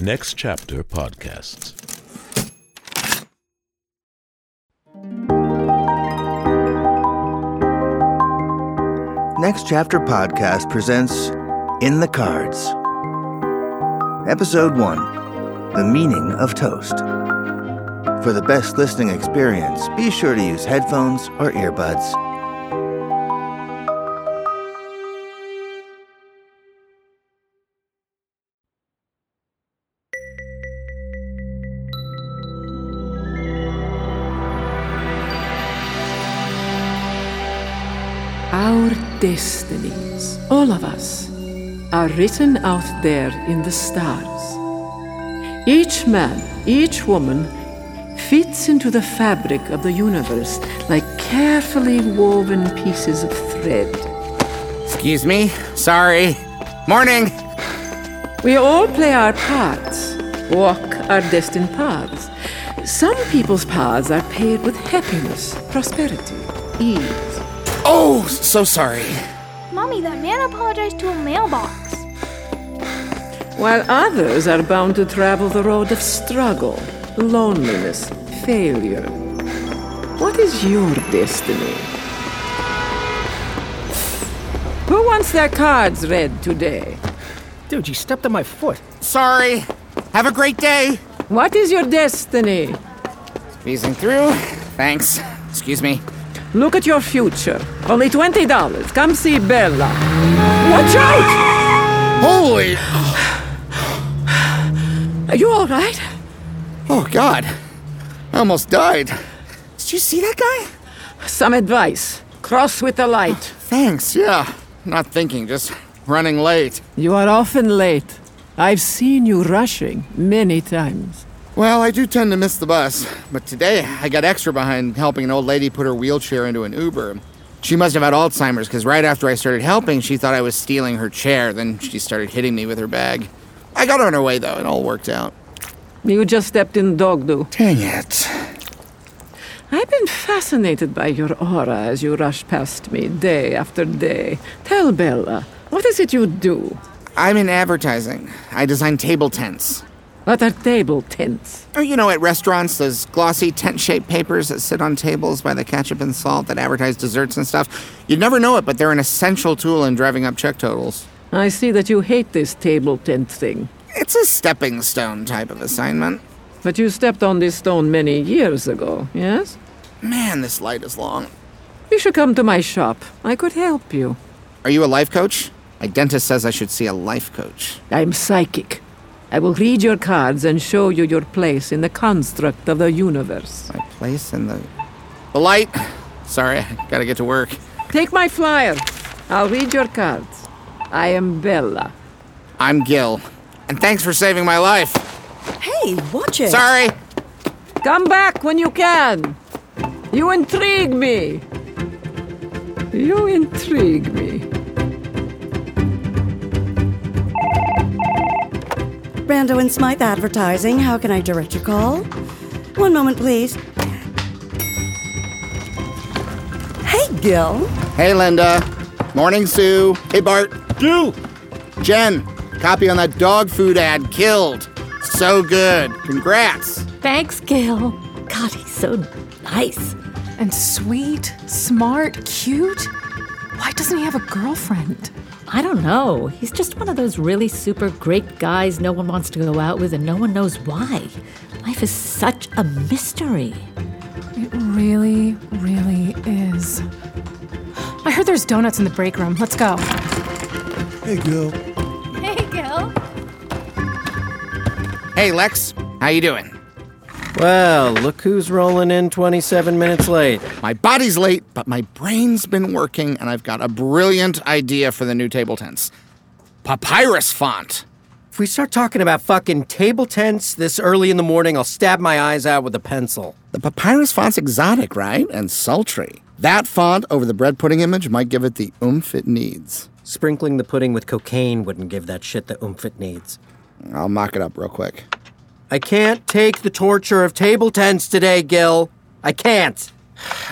Next Chapter Podcasts. Next Chapter Podcast presents In the Cards. Episode 1 The Meaning of Toast. For the best listening experience, be sure to use headphones or earbuds. Destinies, all of us, are written out there in the stars. Each man, each woman fits into the fabric of the universe like carefully woven pieces of thread. Excuse me. Sorry. Morning. We all play our parts, walk our destined paths. Some people's paths are paved with happiness, prosperity, ease. Oh, so sorry. Mommy, that man apologized to a mailbox. while others are bound to travel the road of struggle, loneliness, failure. What is your destiny? Who wants their cards read today? Dude, you stepped on my foot. Sorry. Have a great day. What is your destiny? Squeezing through. Thanks. Excuse me. Look at your future. Only $20. Come see Bella. Watch out! Holy. Are you all right? Oh, God. I almost died. Did you see that guy? Some advice. Cross with the light. Oh, thanks, yeah. Not thinking, just running late. You are often late. I've seen you rushing many times. Well, I do tend to miss the bus, but today I got extra behind helping an old lady put her wheelchair into an Uber. She must have had Alzheimer's because right after I started helping, she thought I was stealing her chair. Then she started hitting me with her bag. I got her on her way though, it all worked out. You just stepped in dog do. Dang it. I've been fascinated by your aura as you rush past me day after day. Tell Bella, what is it you do? I'm in advertising. I design table tents. What are table tents? Oh, you know, at restaurants, those glossy tent shaped papers that sit on tables by the ketchup and salt that advertise desserts and stuff. You'd never know it, but they're an essential tool in driving up check totals. I see that you hate this table tent thing. It's a stepping stone type of assignment. But you stepped on this stone many years ago, yes? Man, this light is long. You should come to my shop. I could help you. Are you a life coach? My dentist says I should see a life coach. I'm psychic. I will read your cards and show you your place in the construct of the universe. My place in the. The light! Sorry, I gotta get to work. Take my flyer. I'll read your cards. I am Bella. I'm Gil. And thanks for saving my life. Hey, watch it. Sorry! Come back when you can. You intrigue me. You intrigue me. Brando and Smythe Advertising. How can I direct your call? One moment, please. Hey, Gil. Hey, Linda. Morning, Sue. Hey, Bart. Gil! Jen, copy on that dog food ad killed. So good. Congrats. Thanks, Gil. God, he's so nice. And sweet, smart, cute. Why doesn't he have a girlfriend? I don't know. He's just one of those really super great guys no one wants to go out with and no one knows why. Life is such a mystery. It really, really is. I heard there's donuts in the break room. Let's go. Hey, Gil. Hey, Gil. Hey, Lex. How you doing? Well, look who's rolling in 27 minutes late. My body's late, but my brain's been working, and I've got a brilliant idea for the new table tents. Papyrus font. If we start talking about fucking table tents this early in the morning, I'll stab my eyes out with a pencil. The papyrus font's exotic, right? And sultry. That font over the bread pudding image might give it the oomph it needs. Sprinkling the pudding with cocaine wouldn't give that shit the oomph it needs. I'll mock it up real quick. I can't take the torture of table tents today, Gil. I can't.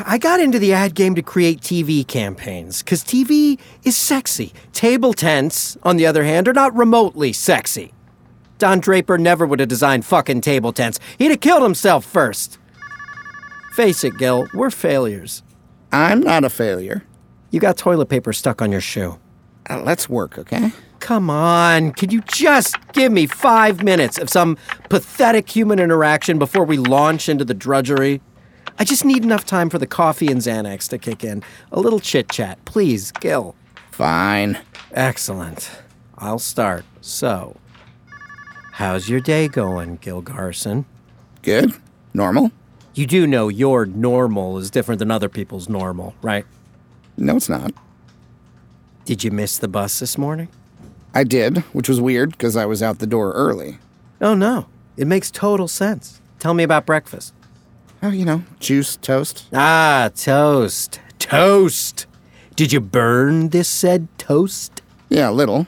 I got into the ad game to create TV campaigns, because TV is sexy. Table tents, on the other hand, are not remotely sexy. Don Draper never would have designed fucking table tents. He'd have killed himself first. Face it, Gil, we're failures. I'm not a failure. You got toilet paper stuck on your shoe. Uh, let's work, okay? Come on, could you just give me five minutes of some pathetic human interaction before we launch into the drudgery? I just need enough time for the coffee and Xanax to kick in. A little chit chat, please, Gil. Fine. Excellent. I'll start. So, how's your day going, Gil Garson? Good. Normal. You do know your normal is different than other people's normal, right? No, it's not. Did you miss the bus this morning? I did, which was weird because I was out the door early. Oh, no. It makes total sense. Tell me about breakfast. Oh, you know, juice, toast. Ah, toast. Toast. Did you burn this said toast? Yeah, a little.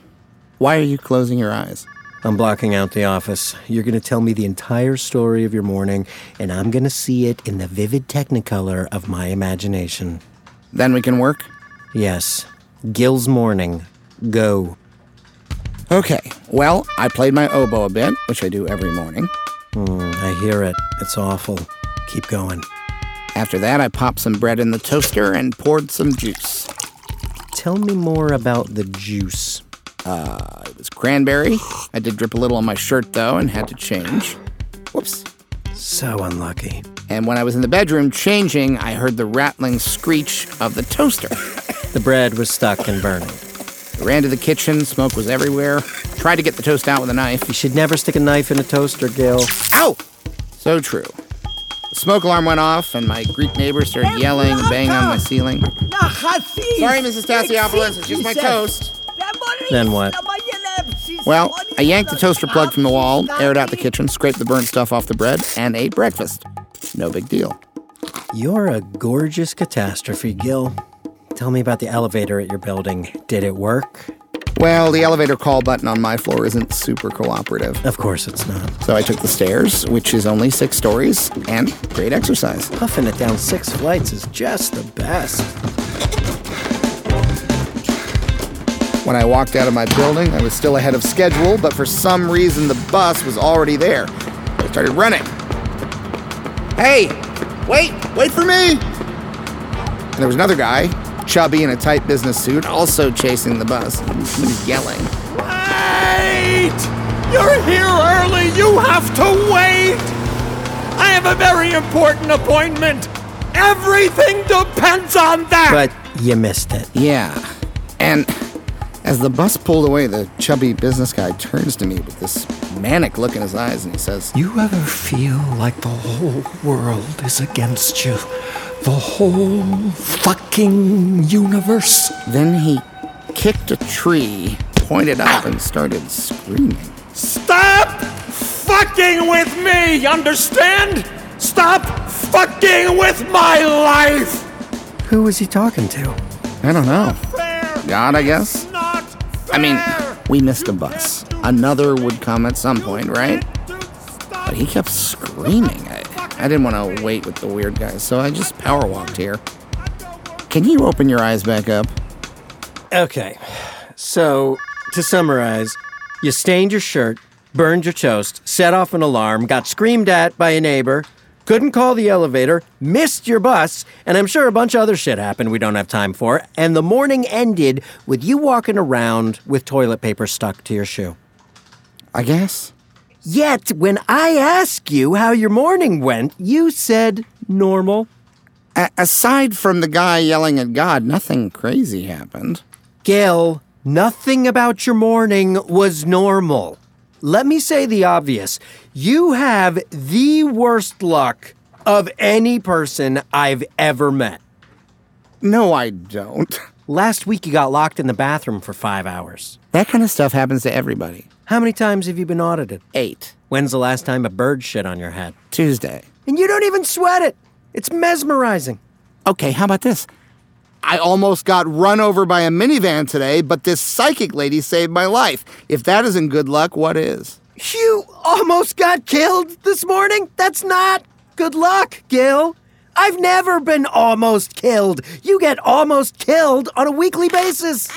Why are you closing your eyes? I'm blocking out the office. You're going to tell me the entire story of your morning, and I'm going to see it in the vivid technicolor of my imagination. Then we can work? Yes. Gil's morning. Go. Okay, well, I played my oboe a bit, which I do every morning. Mm, I hear it. It's awful. Keep going. After that, I popped some bread in the toaster and poured some juice. Tell me more about the juice. Uh, it was cranberry. I did drip a little on my shirt, though, and had to change. Whoops. So unlucky. And when I was in the bedroom changing, I heard the rattling screech of the toaster. The bread was stuck and burning. I ran to the kitchen, smoke was everywhere. Tried to get the toast out with a knife. You should never stick a knife in a toaster, Gil. Ow! So true. The smoke alarm went off, and my Greek neighbor started yelling and banging on my ceiling. Sorry, Mrs. Tassiopoulos, it's just my toast. Then what? Well, I yanked the toaster plug from the wall, aired out the kitchen, scraped the burnt stuff off the bread, and ate breakfast. No big deal. You're a gorgeous catastrophe, Gil. Tell me about the elevator at your building. Did it work? Well, the elevator call button on my floor isn't super cooperative. Of course it's not. So I took the stairs, which is only six stories, and great exercise. Puffing it down six flights is just the best. When I walked out of my building, I was still ahead of schedule, but for some reason the bus was already there. I started running. Hey, wait, wait for me! And there was another guy, chubby in a tight business suit, also chasing the bus. He was yelling. Wait! You're here early. You have to wait. I have a very important appointment. Everything depends on that. But you missed it. Yeah. And as the bus pulled away, the chubby business guy turns to me with this manic look in his eyes and he says, You ever feel like the whole world is against you? The whole fucking universe? Then he kicked a tree, pointed up, and started screaming. Stop fucking with me, understand? Stop fucking with my life! Who was he talking to? I don't know. God, I guess? I mean, we missed a bus. Another would come at some point, right? But he kept screaming. I, I didn't want to wait with the weird guys, so I just power walked here. Can you open your eyes back up? Okay. So, to summarize, you stained your shirt, burned your toast, set off an alarm, got screamed at by a neighbor, couldn't call the elevator, missed your bus, and I'm sure a bunch of other shit happened we don't have time for, and the morning ended with you walking around with toilet paper stuck to your shoe. I guess. Yet, when I ask you how your morning went, you said normal. A- aside from the guy yelling at God, nothing crazy happened. Gil, nothing about your morning was normal. Let me say the obvious. You have the worst luck of any person I've ever met. No, I don't. Last week you got locked in the bathroom for five hours. That kind of stuff happens to everybody. How many times have you been audited? Eight. When's the last time a bird shit on your head? Tuesday. And you don't even sweat it. It's mesmerizing. Okay, how about this? I almost got run over by a minivan today, but this psychic lady saved my life. If that isn't good luck, what is? You almost got killed this morning? That's not good luck, Gil. I've never been almost killed. You get almost killed on a weekly basis.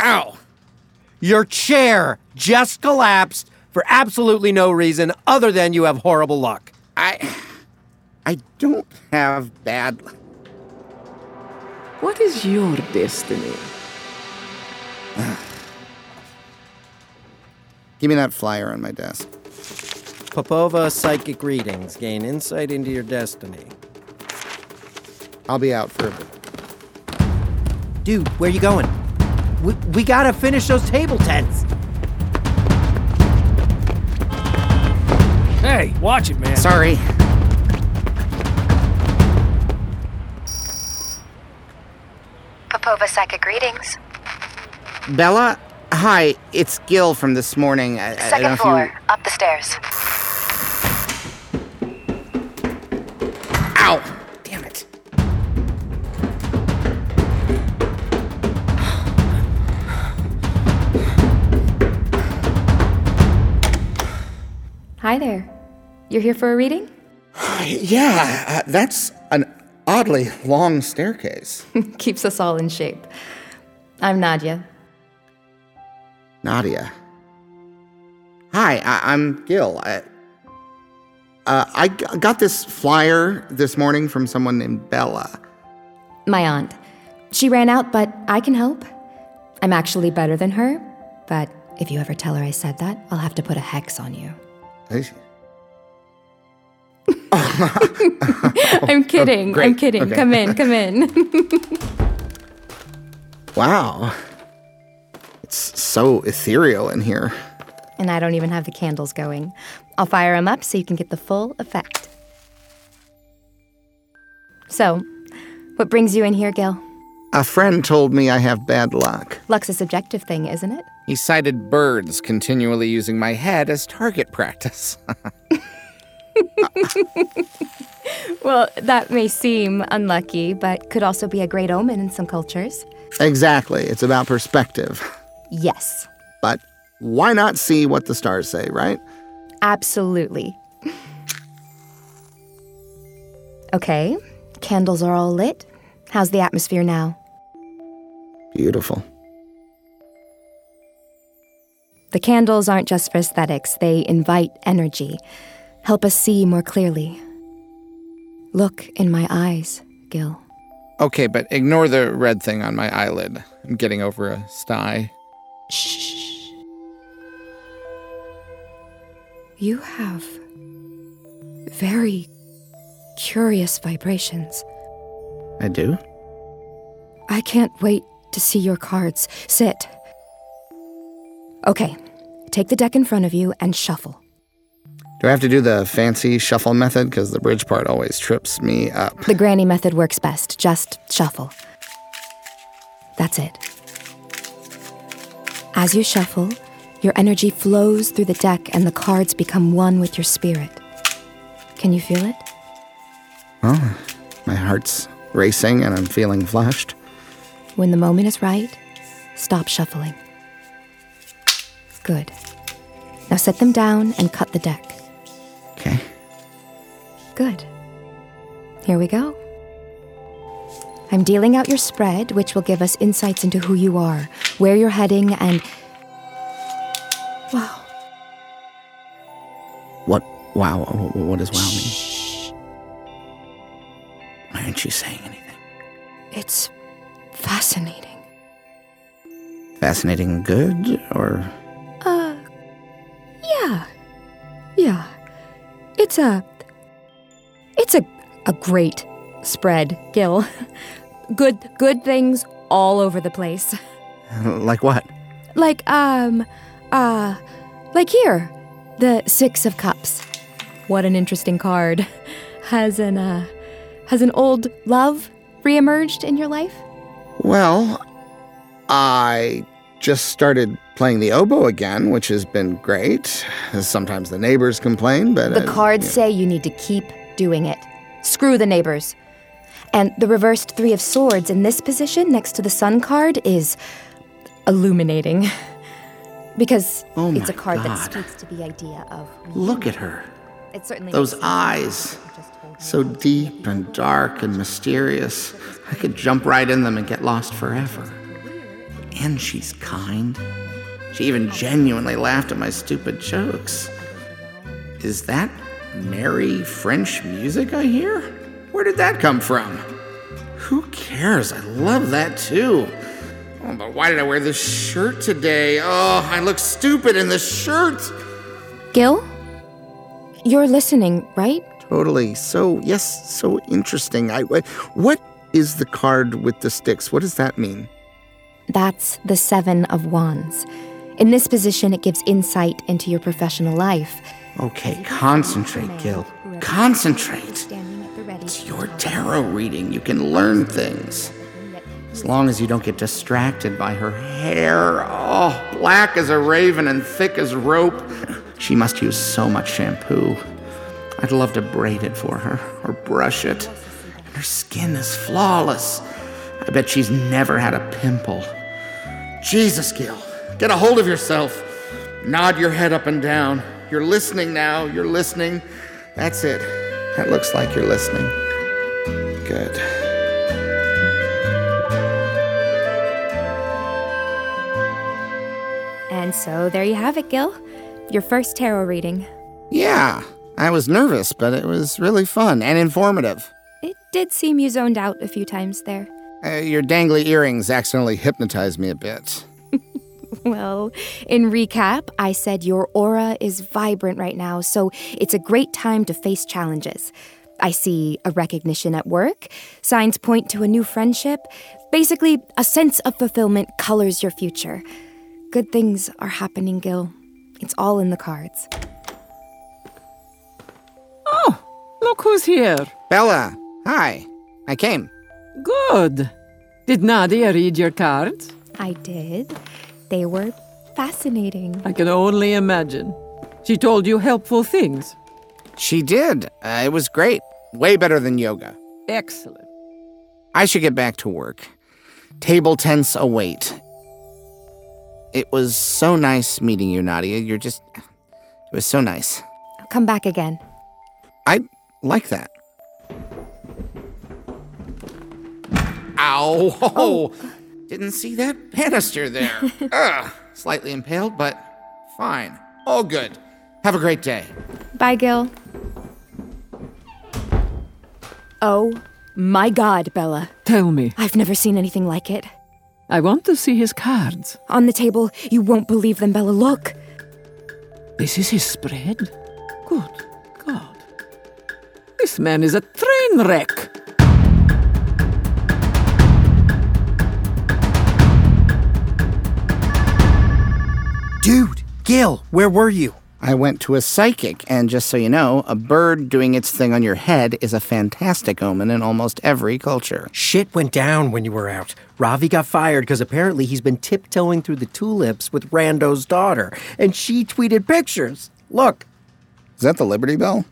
Ow. Your chair just collapsed for absolutely no reason other than you have horrible luck. I. I don't have bad. luck. What is your destiny? Give me that flyer on my desk. Popova psychic readings gain insight into your destiny. I'll be out for a bit. Dude, where are you going? We, we gotta finish those table tents. Hey, watch it, man. Sorry. Popova Psychic Greetings. Bella? Hi, it's Gil from this morning. I, I don't know Second if floor, you. up the stairs. Ow! Damn it. Hi there. You're here for a reading? Yeah, uh, that's an oddly long staircase. Keeps us all in shape. I'm Nadya. Nadya. Hi, I- I'm Gil. I, uh, I g- got this flyer this morning from someone named Bella. My aunt. She ran out, but I can help. I'm actually better than her, but if you ever tell her I said that, I'll have to put a hex on you. Is- I'm kidding. Oh. I'm kidding. Okay. Come in, come in. Wow. It's so ethereal in here. and I don't even have the candles going. I'll fire them up so you can get the full effect. So, what brings you in here, Gil? A friend told me I have bad luck. Luck's a subjective thing, isn't it? He cited birds continually using my head as target practice. Well, that may seem unlucky, but could also be a great omen in some cultures. exactly. It's about perspective. Yes, But why not see what the stars say, right? absolutely. Okay, candles are all lit. How's the atmosphere now? Beautiful. The candles aren't just for aesthetics, they invite energy, help us see more clearly. Look in my eyes, Gil. Okay, but ignore the red thing on my eyelid. I'm getting over a sty. Shh. You have very curious vibrations. I do? I can't wait to see your cards. Sit. Okay, take the deck in front of you and shuffle. Do I have to do the fancy shuffle method? Because the bridge part always trips me up. The granny method works best. Just shuffle. That's it. As you shuffle, your energy flows through the deck and the cards become one with your spirit. Can you feel it? Oh, my heart's racing and I'm feeling flushed. When the moment is right, stop shuffling. Good. Now set them down and cut the deck. Good. Here we go. I'm dealing out your spread, which will give us insights into who you are, where you're heading, and. Wow. What? Wow. wh- wh- What does wow mean? Why aren't you saying anything? It's fascinating. Fascinating good or. Uh. Yeah. Yeah. It's a. It's a, a great spread, Gil. good, good things all over the place. like what? Like, um, uh, like here, the Six of Cups. What an interesting card. Has an, uh, has an old love reemerged in your life? Well, I just started playing the oboe again, which has been great. Sometimes the neighbors complain, but. The uh, cards say you need to keep doing it. Screw the neighbors. And the reversed Three of Swords in this position next to the Sun card is illuminating. because Oh it's a card that speaks to the idea of. Look at her. It certainly Those eyes. So deep and dark and mysterious. I could jump right in them and get lost forever. And she's kind. She even genuinely laughed at my stupid jokes. Is that merry French music I hear? Where did that come from? Who cares? I love that too. Oh, but why did I wear this shirt today? Oh, I look stupid in this shirt. Gil? You're listening, right? Totally. So, yes, so interesting. I what is the card with the sticks? What does that mean? That's the Seven of Wands. In this position, it gives insight into your professional life. Okay, concentrate, Gil. Concentrate. It's your tarot reading. You can learn things. As long as you don't get distracted by her hair. Oh, black as a raven and thick as rope. She must use so much shampoo. I'd love to braid it for her or brush it. And her skin is flawless. I bet she's never had a pimple. Jesus, Gil, get a hold of yourself. Nod your head up and down. You're listening now. You're listening. That's it. That looks like you're listening. Good. And so there you have it, Gil. Your first tarot reading. Yeah, I was nervous, but it was really fun and informative. It did seem you zoned out a few times there. Uh, your dangly earrings accidentally hypnotized me a bit. Well, in recap, I said your aura is vibrant right now, so it's a great time to face challenges. I see a recognition at work, signs point to a new friendship. Basically, a sense of fulfillment colors your future. Good things are happening, Gil. It's all in the cards. Oh, look who's here. Bella, hi. I came. Good. Did Nadya read your cards? I did. They were fascinating. I can only imagine. She told you helpful things. She did. Uh, it was great. Way better than yoga. Excellent. I should get back to work. Table tents await. It was so nice meeting you, Nadya. You're just. It was so nice. I'll come back again. I like that. Ow! Oh, didn't see that banister there. Ugh, slightly impaled, but fine. All good. Have a great day. Bye, Gil. Oh my god, Bella. Tell me. I've never seen anything like it. I want to see his cards. On the table, you won't believe them, Bella. Look. This is his spread? Good God. This man is a train wreck. Dude, Gil, where were you? I went to a psychic, and just so you know, a bird doing its thing on your head is a fantastic omen in almost every culture. Shit went down when you were out. Ravi got fired because apparently he's been tiptoeing through the tulips with Brando's daughter, and she tweeted pictures. Look. Is that the Liberty Bell?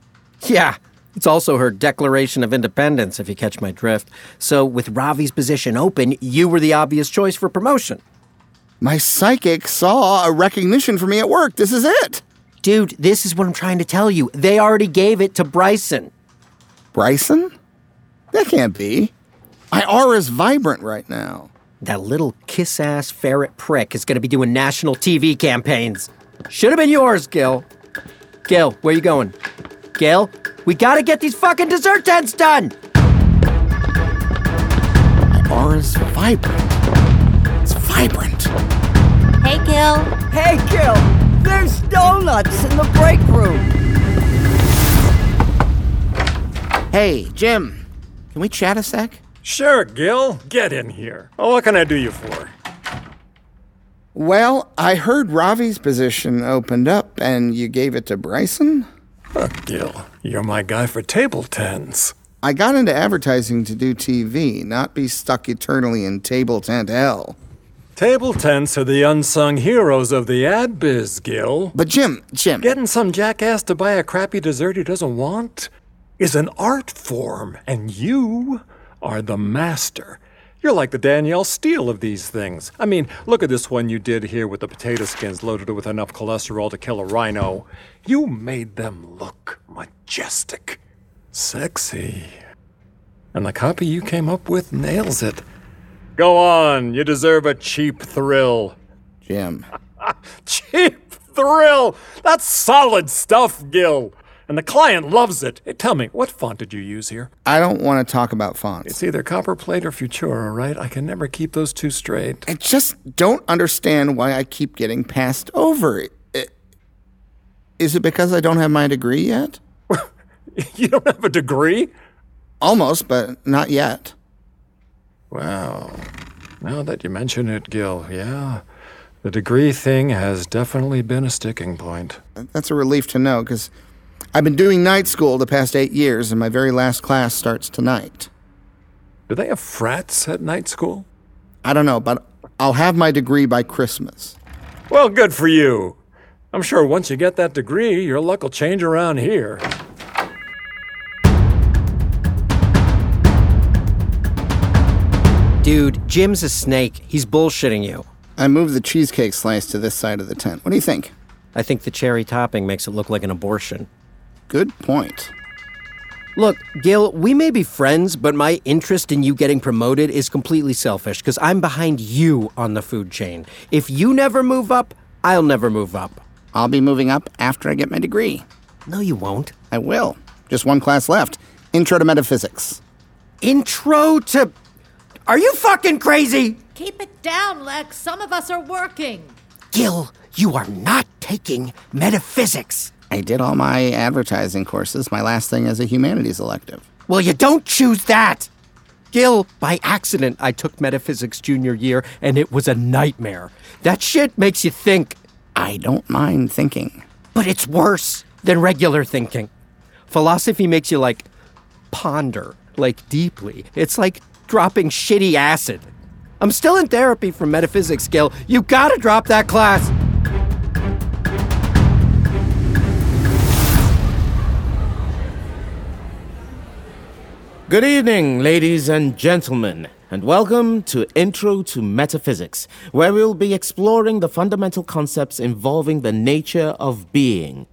Yeah. It's also her Declaration of Independence, if you catch my drift. So, with Ravi's position open, you were the obvious choice for promotion. My psychic saw a recognition for me at work. This is it. Dude, this is what I'm trying to tell you. They already gave it to Bryson. Bryson? That can't be. My aura's vibrant right now. That little kiss ass ferret prick is going to be doing national TV campaigns. Should have been yours, Gil. Gil, where you going? Gil, we gotta get these fucking dessert tents done! My aura's vibrant. It's vibrant. Hey, Gil. Hey, Gil. There's donuts in the break room. Hey, Jim. Can we chat a sec? Sure, Gil. Get in here. Oh, what can I do you for? Well, I heard Ravi's position opened up and you gave it to Bryson? Huh, Gil, you're my guy for table tens. I got into advertising to do TV, not be stuck eternally in table tent hell. Table tents are the unsung heroes of the ad biz, Gil. But Jim, Jim. Getting some jackass to buy a crappy dessert he doesn't want is an art form, and you are the master. You're like the Danielle Steel of these things. I mean, look at this one you did here with the potato skins loaded with enough cholesterol to kill a rhino. You made them look majestic, sexy. And the copy you came up with nails it. Go on, you deserve a cheap thrill. Jim. Cheap thrill! That's solid stuff, Gil. And the client loves it. Hey, tell me, what font did you use here? I don't want to talk about fonts. It's either Copperplate or Futura, right? I can never keep those two straight. I just don't understand why I keep getting passed over. Is it because I don't have my degree yet? you don't have a degree? Almost, but not yet. Wow. Now that you mention it, Gil, yeah. The degree thing has definitely been a sticking point. That's a relief to know because I've been doing night school the past eight years, and my very last class starts tonight. Do they have frats at night school? I don't know, but I'll have my degree by Christmas. Well, good for you. I'm sure once you get that degree, your luck will change around here. Dude, Jim's a snake. He's bullshitting you. I moved the cheesecake slice to this side of the tent. What do you think? I think the cherry topping makes it look like an abortion. Good point. Look, Gil, we may be friends, but my interest in you getting promoted is completely selfish because I'm behind you on the food chain. If you never move up, I'll never move up. I'll be moving up after I get my degree. No, you won't. I will. Just one class left Intro to Metaphysics. Intro to. Are you fucking crazy? Keep it down, Lex. Some of us are working. Gil, you are not taking metaphysics. I did all my advertising courses, my last thing is a humanities elective. Well, you don't choose that. Gil, by accident, I took metaphysics junior year and it was a nightmare. That shit makes you think. I don't mind thinking. But it's worse than regular thinking. Philosophy makes you like ponder, like deeply. It's like dropping shitty acid. I'm still in therapy for metaphysics, Gil. You gotta drop that class. Good evening, ladies and gentlemen, and welcome to Intro to Metaphysics, where we'll be exploring the fundamental concepts involving the nature of being.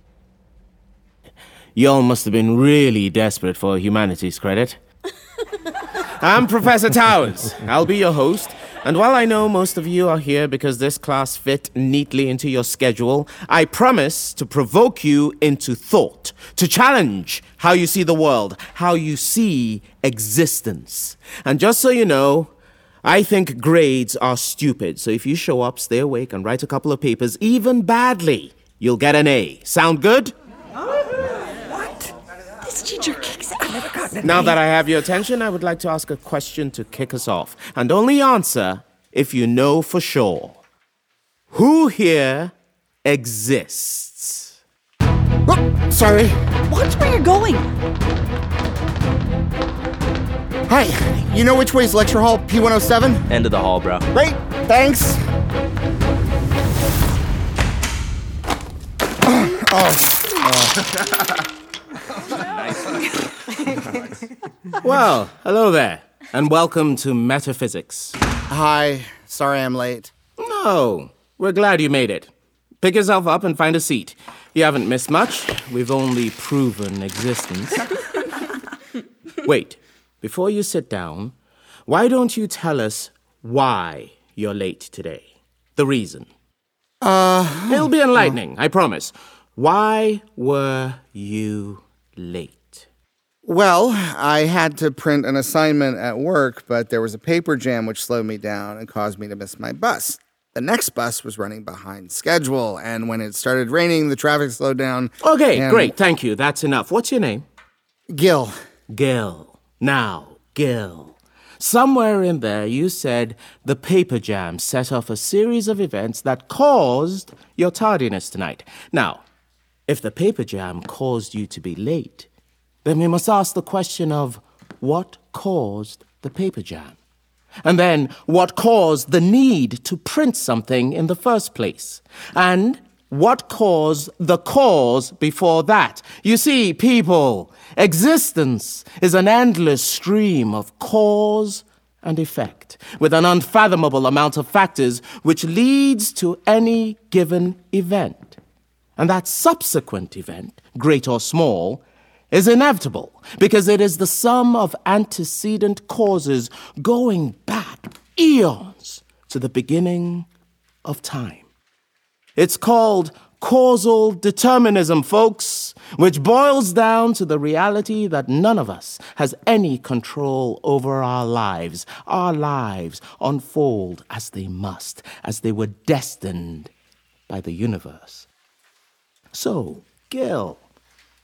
Y'all must have been really desperate for a humanities credit. I'm Professor Towers. I'll be your host. And while I know most of you are here because this class fit neatly into your schedule, I promise to provoke you into thought, to challenge how you see the world, how you see existence. And just so you know, I think grades are stupid. So if you show up, stay awake, and write a couple of papers, even badly, you'll get an A. Sound good? This teacher kicks ass. Now that I have your attention, I would like to ask a question to kick us off. And only answer if you know for sure. Who here exists? Oh, sorry. Watch where you're going. Hi, you know which way is lecture hall P107? End of the hall, bro. Great, thanks. oh. oh. Well, hello there, and welcome to Metaphysics. Hi, sorry I'm late. No, we're glad you made it. Pick yourself up and find a seat. You haven't missed much. We've only proven existence. Wait, before you sit down, why don't you tell us why you're late today? The reason. Uh, It'll be enlightening, I promise. Why were you late? Well, I had to print an assignment at work, but there was a paper jam which slowed me down and caused me to miss my bus. The next bus was running behind schedule, and when it started raining, the traffic slowed down. Okay, and- great, thank you. That's enough. What's your name? Gil. Gil. Now, Gil. Somewhere in there, you said the paper jam set off a series of events that caused your tardiness tonight. Now, if the paper jam caused you to be late, then we must ask the question of what caused the paper jam? And then, what caused the need to print something in the first place? And what caused the cause before that? You see, people, existence is an endless stream of cause and effect, with an unfathomable amount of factors which leads to any given event. And that subsequent event, great or small, is inevitable because it is the sum of antecedent causes going back eons to the beginning of time. It's called causal determinism, folks, which boils down to the reality that none of us has any control over our lives. Our lives unfold as they must, as they were destined by the universe. So, Gil,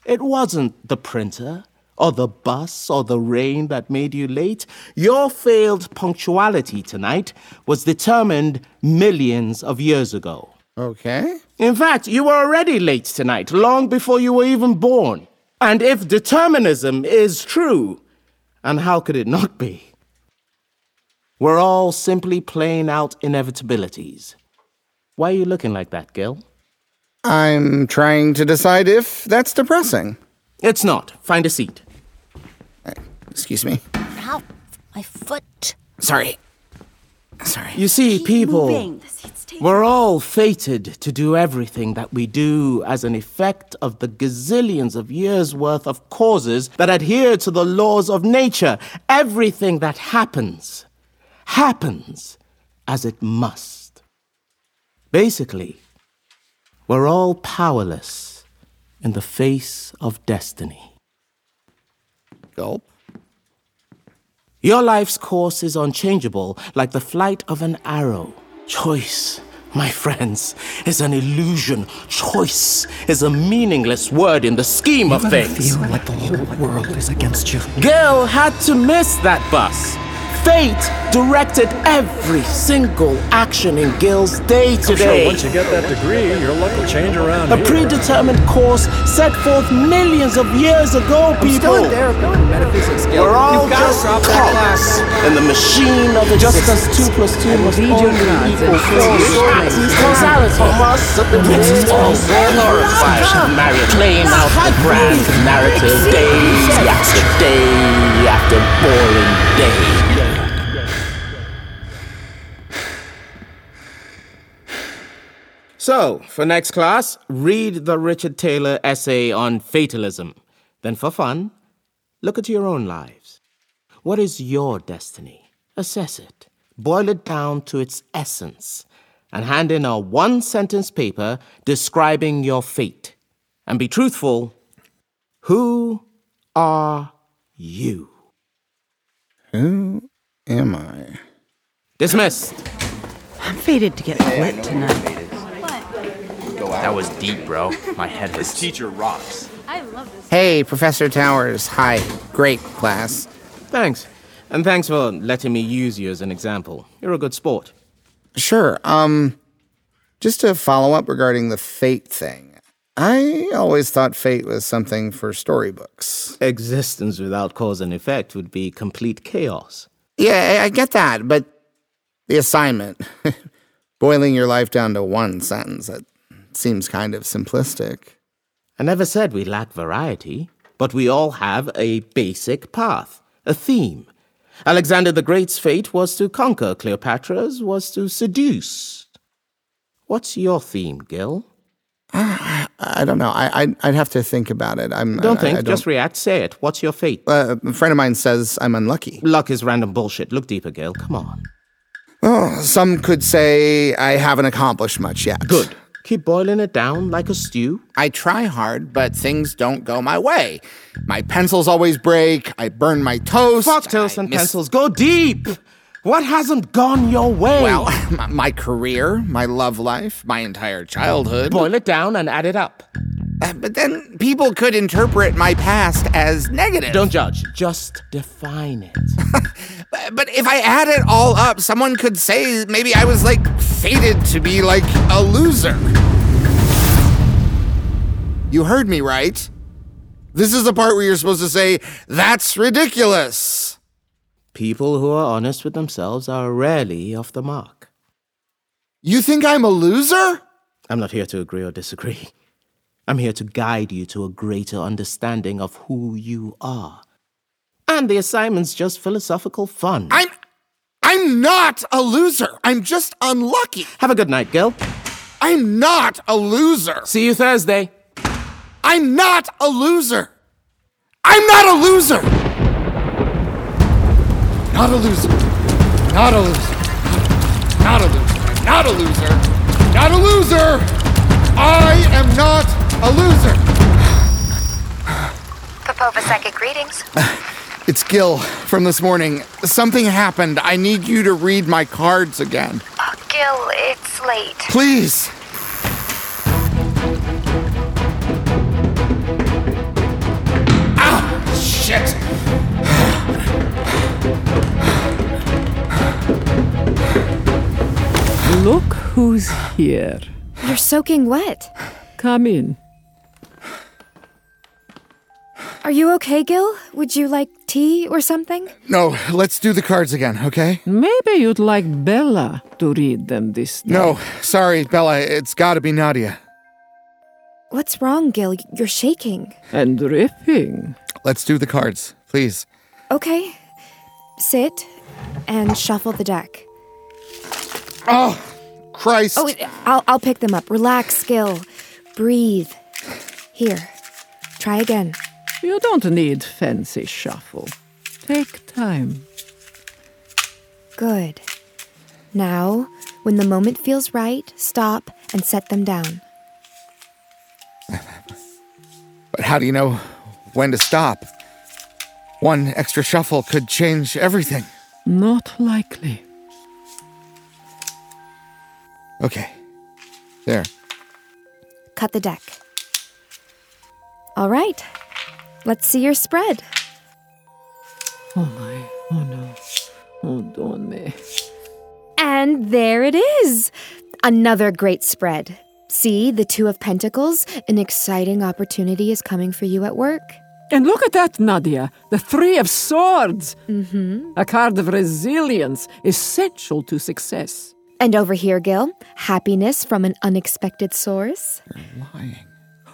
it wasn't the printer or the bus or the rain that made you late. Your failed punctuality tonight was determined millions of years ago. Okay. In fact, you were already late tonight, long before you were even born. And if determinism is true, and how could it not be? We're all simply playing out inevitabilities. Why are you looking like that, Gil? I'm trying to decide if that's depressing. It's not. Find a seat. Excuse me. Ow, my foot. Sorry. Sorry. You see, people, we're all fated to do everything that we do as an effect of the gazillions of years' worth of causes that adhere to the laws of nature. Everything that happens, happens as it must. Basically, we're all powerless in the face of destiny. Gulp. Your life's course is unchangeable, like the flight of an arrow. Choice, my friends, is an illusion. Choice is a meaningless word in the scheme of You ever things. feel like the whole world is against you. Gil had to miss that bus. Fate directed every single action in Gil's day to I'm sure day. once you get that degree, your luck will change around A here. predetermined course set forth millions of years ago, people. We're all just cogs in the machine of existence. Just as two plus two must only equal four. Causality must It's all glorified. Marriott playing out the grand narrative day after day after boring day. So, for next class, read the Richard Taylor essay on fatalism. Then, for fun, look at your own lives. What is your destiny? Assess it, boil it down to its essence, and hand in a one sentence paper describing your fate. And be truthful. Who are you? Who am I? Dismissed. I'm fated to get lit tonight. That was deep, bro. My head hurts. This teacher rocks. I love this. Hey, Professor Towers. Hi. Great class. Thanks. And thanks for letting me use you as an example. You're a good sport. Sure. Um, just to follow up regarding the fate thing. I always thought fate was something for storybooks. Existence without cause and effect would be complete chaos. Yeah, I I get that, but the assignment, boiling your life down to one sentence, that seems kind of simplistic. I never said we lack variety, but we all have a basic path, a theme. Alexander the Great's fate was to conquer, Cleopatra's was to seduce. What's your theme, Gil? I don't know. I, I'd, I'd have to think about it. I'm, Don't I- think, I just react, say it. What's your fate? Uh, a friend of mine says I'm unlucky. Luck is random bullshit. Look deeper, Gil. Come on. Oh, some could say I haven't accomplished much yet. Good. Keep boiling it down like a stew. I try hard, but things don't go my way. My pencils always break. I burn my toast. Fuck toast I and miss- pencils. Go deep. What hasn't gone your way? Well, my, my career, my love life, my entire childhood. boil it down and add it up. Uh, but then people could interpret my past as negative. Don't judge. Just define it. But- if I add it all up, someone could say maybe I was like fated to be like a loser. You heard me right. This is the part where you're supposed to say, that's ridiculous. People who are honest with themselves are rarely off the mark. You think I'm a loser? I'm not here to agree or disagree. I'm here to guide you to a greater understanding of who you are. And the assignment's just philosophical fun. I'm I'm not a loser. I'm just unlucky. Have a good night, Gil. I'm not a loser. See you Thursday. I'm not a loser. I'm not a loser. Not a loser. Not a loser. Not a loser. Not a loser. Not a loser. I am not a loser. Popova psychic greetings. It's Gil from this morning. Something happened. I need you to read my cards again. Uh, Gil, it's late. Please. Ah, shit. Look who's here. You're soaking wet. Come in. Are you okay, Gil? Would you like tea or something? No, let's do the cards again, okay? Maybe you'd like Bella to read them this time. No, sorry, Bella. It's gotta be Nadya. What's wrong, Gil? You're shaking. And dripping. Let's do the cards, please. Okay. Sit and shuffle the deck. Oh, Christ. Oh, I'll, I'll pick them up. Relax, Gil. Breathe. Here. Try again. You don't need fancy shuffle. Take time. Good. Now, when the moment feels right, stop and set them down. But how do you know when to stop? One extra shuffle could change everything. Not likely. Okay. There. Cut the deck. All right. Let's see your spread. Oh my. Oh no. Oh, don't me. And there it is. Another great spread. See, the Two of Pentacles? An exciting opportunity is coming for you at work. And look at that, Nadya. The Three of Swords. Mm-hmm. A card of resilience, essential to success. And over here, Gil, happiness from an unexpected source. You're lying.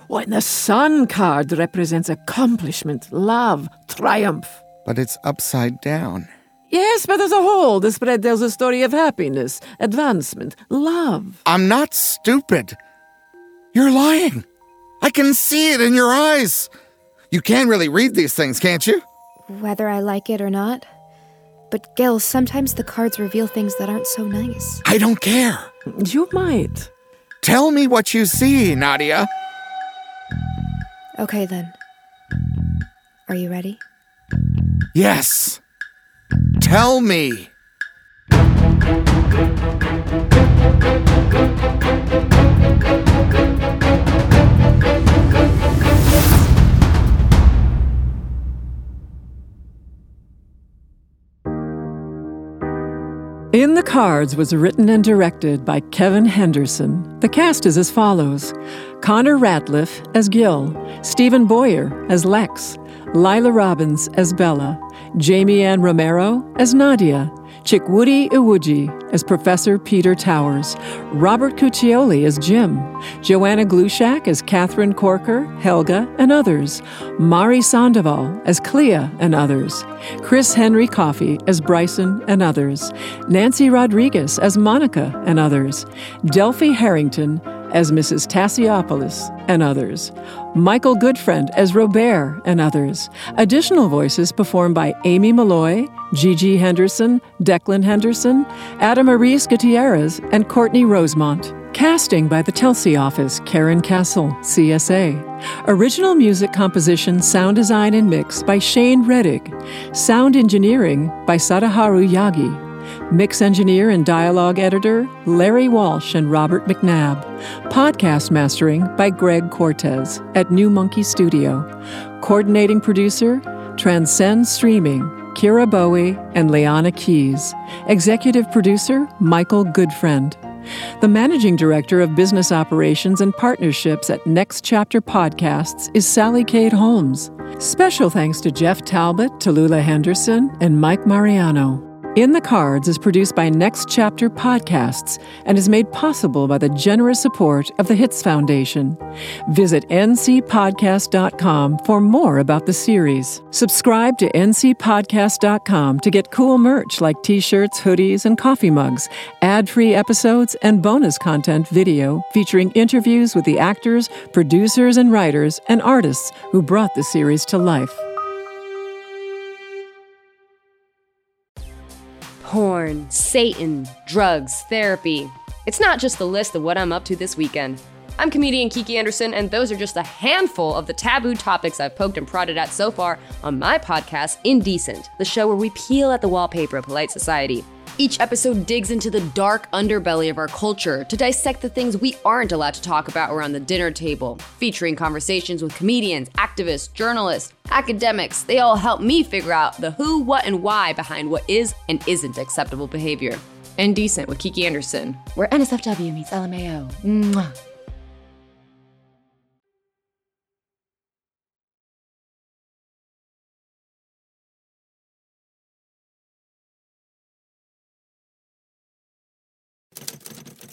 And the Sun card represents accomplishment, love, triumph. But it's upside down. Yes, but as a whole, the spread tells a story of happiness, advancement, love. I'm not stupid. You're lying. I can see it in your eyes. You can really read these things, can't you? Whether I like it or not. But, Gil, sometimes the cards reveal things that aren't so nice. I don't care. You might. Tell me what you see, Nadya. Okay, then. Are you ready? Yes. Tell me. In the Cards was written and directed by Kevin Henderson. The cast is as follows Connor Ratliff as Gil, Steven Boyer as Lex, Laila Robins as Bella, Jamie Ann Romero as Nadya, Chukwudi Iwuji as Professor Peter Towers, Robert Cuccioli as Jim, Joanna Glushak as Catherine Corker, Helga, and others, Mahri Sandoval as Clea and others, Chris Henry Coffey as Bryson and others, Nancy Rodriguez as Monica and others, Delphi Harrington as Mrs. Tassiopoulos and others, Michael Goodfriend as Robert and others. Additional voices performed by Amy Malloy, Gigi Henderson, Declan Henderson, Adamaris Gutierrez, and Courtney Rosemont. Casting by the Telsey office, Karyn Casl, CSA. Original music composition, sound design, and mix by Shane Rettig. Sound engineering by Sadaharu Yagi. Mix engineer and dialogue editor Larry Walsh and Robert McNabb. Podcast mastering by Greg Cortez at New Monkey Studio. Coordinating producer Transcend Streaming, Kyra Bowie and Leanna Keyes. Executive producer Michael Goodfriend. The managing director of business operations and partnerships at Next Chapter Podcasts is Sallycade Holmes. Special thanks to Jeff Talbott, Tallula Henderson, and Mike Mariano. In the Cards is produced by Next Chapter Podcasts and is made possible by the generous support of the Hits Foundation. Visit ncpodcast.com for more about the series. Subscribe to ncpodcast.com to get cool merch like t shirts, hoodies, and coffee mugs, ad free episodes, and bonus content video featuring interviews with the actors, producers, and writers and artists who brought the series to life. Porn, Satan, drugs, therapy. It's not just the list of what I'm up to this weekend. I'm comedian Kiki Anderson, and those are just a handful of the taboo topics I've poked and prodded at so far on my podcast, Indecent, the show where we peel at the wallpaper of polite society. Each episode digs into the dark underbelly of our culture to dissect the things we aren't allowed to talk about around the dinner table, featuring conversations with comedians, activists, journalists, academics. They all help me figure out the who, what, and why behind what is and isn't acceptable behavior. Indecent with Kiki Anderson, where NSFW meets LMAO. Mwah.